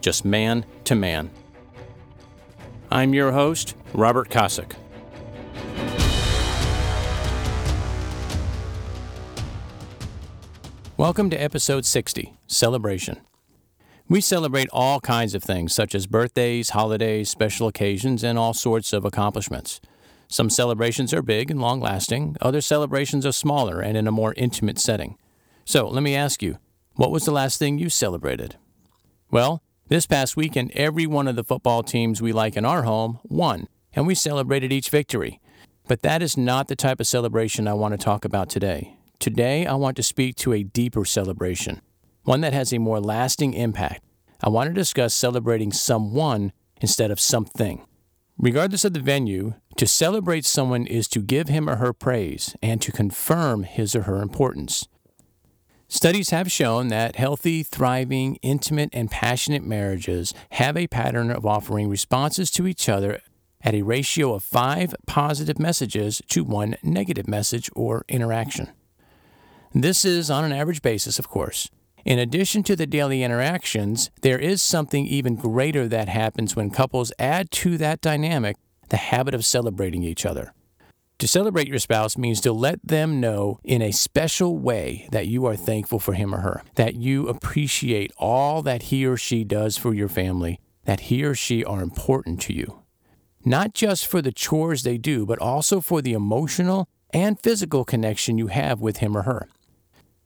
just man to man. I'm your host, Robert Kosick. Welcome to episode 60 Celebration. We celebrate all kinds of things, such as birthdays, holidays, special occasions, and all sorts of accomplishments. Some celebrations are big and long lasting, other celebrations are smaller and in a more intimate setting. So let me ask you, what was the last thing you celebrated? Well, this past weekend, every one of the football teams we like in our home won, and we celebrated each victory. But that is not the type of celebration I want to talk about today. Today, I want to speak to a deeper celebration, one that has a more lasting impact. I want to discuss celebrating someone instead of something. Regardless of the venue, to celebrate someone is to give him or her praise and to confirm his or her importance. Studies have shown that healthy, thriving, intimate, and passionate marriages have a pattern of offering responses to each other at a ratio of five positive messages to one negative message or interaction. This is on an average basis, of course. In addition to the daily interactions, there is something even greater that happens when couples add to that dynamic the habit of celebrating each other. To celebrate your spouse means to let them know in a special way that you are thankful for him or her, that you appreciate all that he or she does for your family, that he or she are important to you. Not just for the chores they do, but also for the emotional and physical connection you have with him or her.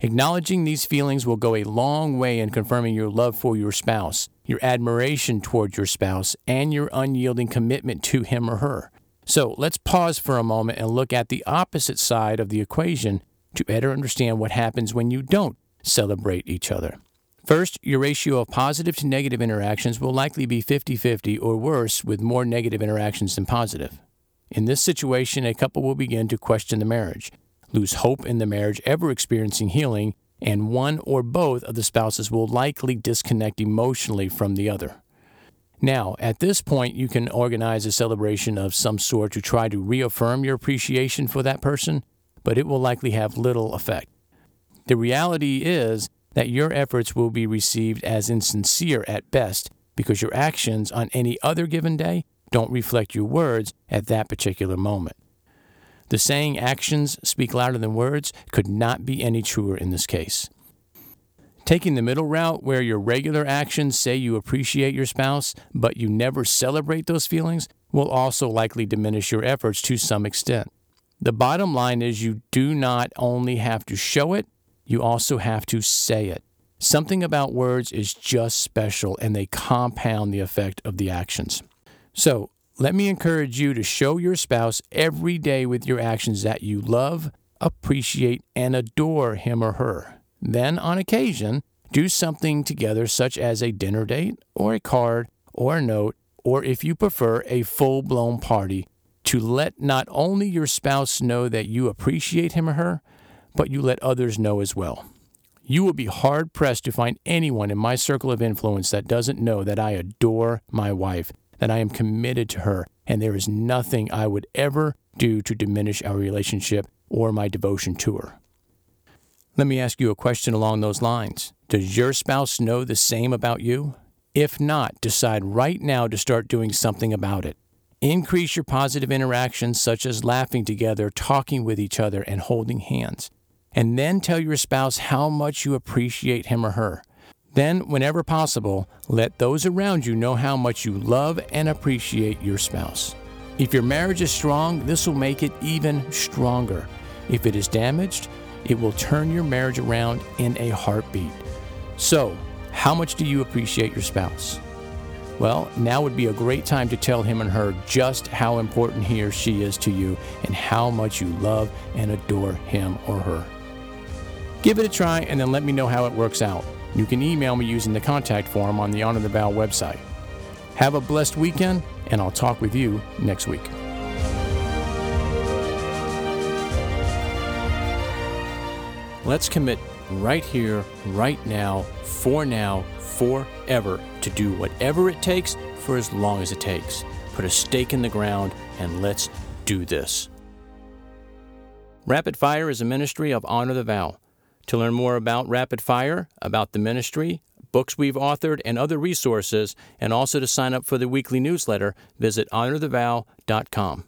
Acknowledging these feelings will go a long way in confirming your love for your spouse, your admiration toward your spouse, and your unyielding commitment to him or her. So let's pause for a moment and look at the opposite side of the equation to better understand what happens when you don't celebrate each other. First, your ratio of positive to negative interactions will likely be 50 50 or worse, with more negative interactions than positive. In this situation, a couple will begin to question the marriage lose hope in the marriage ever experiencing healing, and one or both of the spouses will likely disconnect emotionally from the other. Now, at this point, you can organize a celebration of some sort to try to reaffirm your appreciation for that person, but it will likely have little effect. The reality is that your efforts will be received as insincere at best because your actions on any other given day don't reflect your words at that particular moment. The saying actions speak louder than words could not be any truer in this case. Taking the middle route, where your regular actions say you appreciate your spouse, but you never celebrate those feelings, will also likely diminish your efforts to some extent. The bottom line is you do not only have to show it, you also have to say it. Something about words is just special and they compound the effect of the actions. So, let me encourage you to show your spouse every day with your actions that you love, appreciate, and adore him or her. Then, on occasion, do something together, such as a dinner date, or a card, or a note, or if you prefer, a full blown party, to let not only your spouse know that you appreciate him or her, but you let others know as well. You will be hard pressed to find anyone in my circle of influence that doesn't know that I adore my wife that I am committed to her, and there is nothing I would ever do to diminish our relationship or my devotion to her. Let me ask you a question along those lines. Does your spouse know the same about you? If not, decide right now to start doing something about it. Increase your positive interactions, such as laughing together, talking with each other, and holding hands. And then tell your spouse how much you appreciate him or her. Then, whenever possible, let those around you know how much you love and appreciate your spouse. If your marriage is strong, this will make it even stronger. If it is damaged, it will turn your marriage around in a heartbeat. So, how much do you appreciate your spouse? Well, now would be a great time to tell him and her just how important he or she is to you and how much you love and adore him or her. Give it a try and then let me know how it works out. You can email me using the contact form on the Honor the Vow website. Have a blessed weekend, and I'll talk with you next week. Let's commit right here, right now, for now, forever, to do whatever it takes for as long as it takes. Put a stake in the ground and let's do this. Rapid Fire is a ministry of Honor the Vow. To learn more about Rapid Fire, about the ministry, books we've authored, and other resources, and also to sign up for the weekly newsletter, visit honorthevow.com.